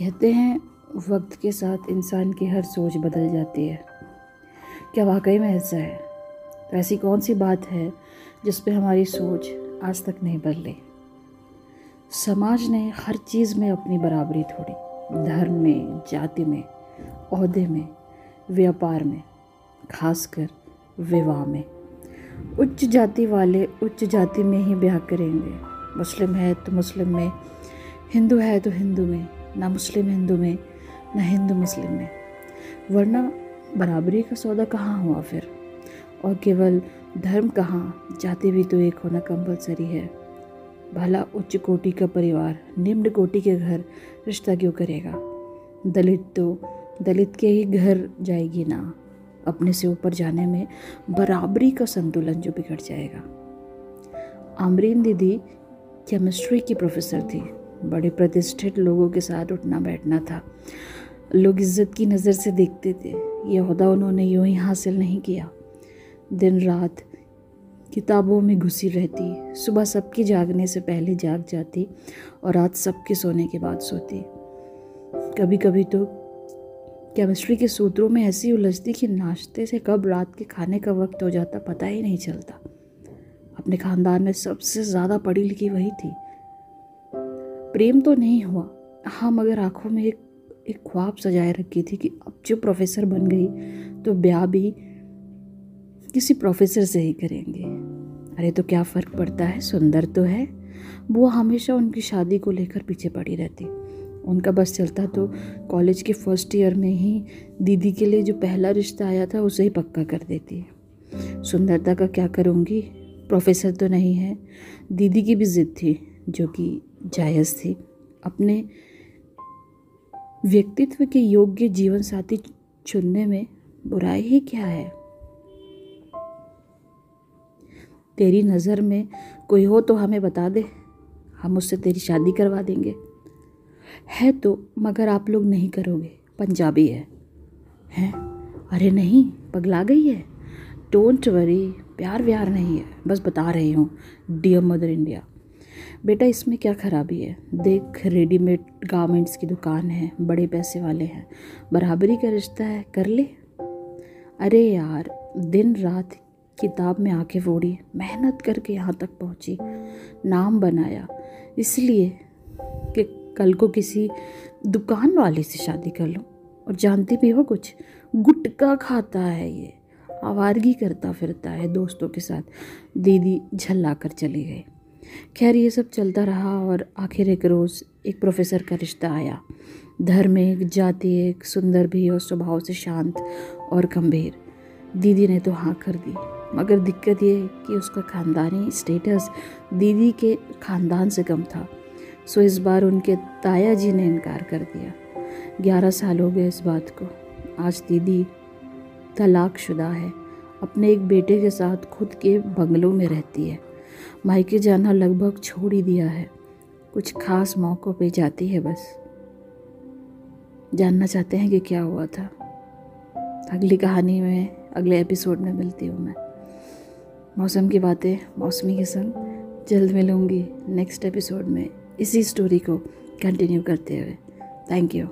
कहते हैं, वक्त के साथ इंसान की हर सोच बदल जाती है। क्या वाकई में ऐसा है? तो ऐसी कौन सी बात है जिस पे हमारी सोच आज तक नहीं बदली? समाज ने हर चीज़ में अपनी बराबरी थोड़ी। धर्म में, जाति में अहदे में, व्यापार में, खासकर विवाह में। उच्च जाति वाले उच्च जाति में ही ब्याह करेंगे। मुस्लिम है तो मुस्लिम में, हिंदू है तो हिंदू में। ना मुस्लिम हिंदू में, ना हिंदू मुस्लिम में। वरना बराबरी का सौदा कहाँ हुआ फिर? और केवल धर्म कहाँ? जाति भी तो एक होना कंपलसरी है। भला उच्च कोटि का परिवार, निम्न कोटि के घर रिश्ता क्यों करेगा? दलित तो दलित के ही घर जाएगी ना। अपने से ऊपर जाने में बराबरी का संतुलन जो बिगड़ जाएगा। आमरीन दीदी केमिस्ट्री की प्रोफेसर थी। बड़े प्रतिष्ठित लोगों के साथ उठना बैठना था। लोग इज़्ज़त की नज़र से देखते थे। यह अहदा उन्होंने यूँ ही हासिल नहीं किया। दिन रात किताबों में घुसी रहती, सुबह सबके जागने से पहले जाग जाती और रात सबके सोने के बाद सोती। कभी कभी तो केमिस्ट्री के सूत्रों में ऐसी उलझती कि नाश्ते से कब रात के खाने का वक्त हो जाता पता ही नहीं चलता। अपने खानदान में सबसे ज़्यादा पढ़ी लिखी वही थी। प्रेम तो नहीं हुआ। हाँ मगर आँखों में एक एक ख्वाब सजाए रखी थी कि अब जो प्रोफेसर बन गई तो ब्याह भी किसी प्रोफेसर से ही करेंगे। अरे तो क्या फ़र्क पड़ता है? सुंदर तो है। बुआ हमेशा उनकी शादी को लेकर पीछे पड़ी रहती। उनका बस चलता तो कॉलेज के फ़र्स्ट ईयर में ही दीदी के लिए जो पहला रिश्ता आया था, उसे ही पक्का कर देती। सुंदरता का क्या करूँगी? प्रोफेसर तो नहीं है। दीदी की भी ज़िद थी, जो कि जायज़ थी। अपने व्यक्तित्व के योग्य जीवन साथी चुनने में बुराई ही क्या है? तेरी नज़र में कोई हो तो हमें बता दे। हम उससे तेरी शादी करवा देंगे। है तो मगर आप लोग नहीं करोगे। पंजाबी है। हैं? अरे नहीं, पगला गई है। डोंट वरी प्यार व्यार नहीं है। बस बता रही हूँ डियर मदर इंडिया बेटा, इसमें क्या खराबी है? देख रेडीमेड गारमेंट्स की दुकान है, बड़े पैसे वाले हैं। बराबरी का रिश्ता है, कर ले। अरे यार, दिन रात किताब में आके फोड़ी, मेहनत करके यहाँ तक पहुँची, नाम बनाया। इसलिए कि कल को किसी दुकान वाले से शादी कर लूँ। और जानते भी हो कुछ, गुटका खाता है ये, आवारगी करता फिरता है दोस्तों के साथ। दीदी झल्ला कर चली गई। खैर, ये सब चलता रहा और आखिर एक रोज़ एक प्रोफेसर का रिश्ता आया। धर्म एक जाति, एक सुंदर भी और स्वभाव से शांत और गंभीर। दीदी ने तो हाँ कर दी, मगर दिक्कत ये कि उसका ख़ानदानी स्टेटस दीदी के ख़ानदान से कम था। सो इस बार उनके ताया जी ने इनकार कर दिया। ग्यारह साल हो गए इस बात को। आज दीदी तलाक शुदा है। अपने एक बेटे के साथ खुद के बंगलों में रहती है। मायके जाना लगभग छोड़ ही दिया है। कुछ खास मौक़ों पे जाती है बस। जानना चाहते हैं कि क्या हुआ था। अगली कहानी में, अगले एपिसोड में मिलती हूँ मैं। मौसम की बातें, मौसमी के संग जल्द मिलूँगी नेक्स्ट एपिसोड में। इसी स्टोरी को कंटिन्यू करते हुए। Thank you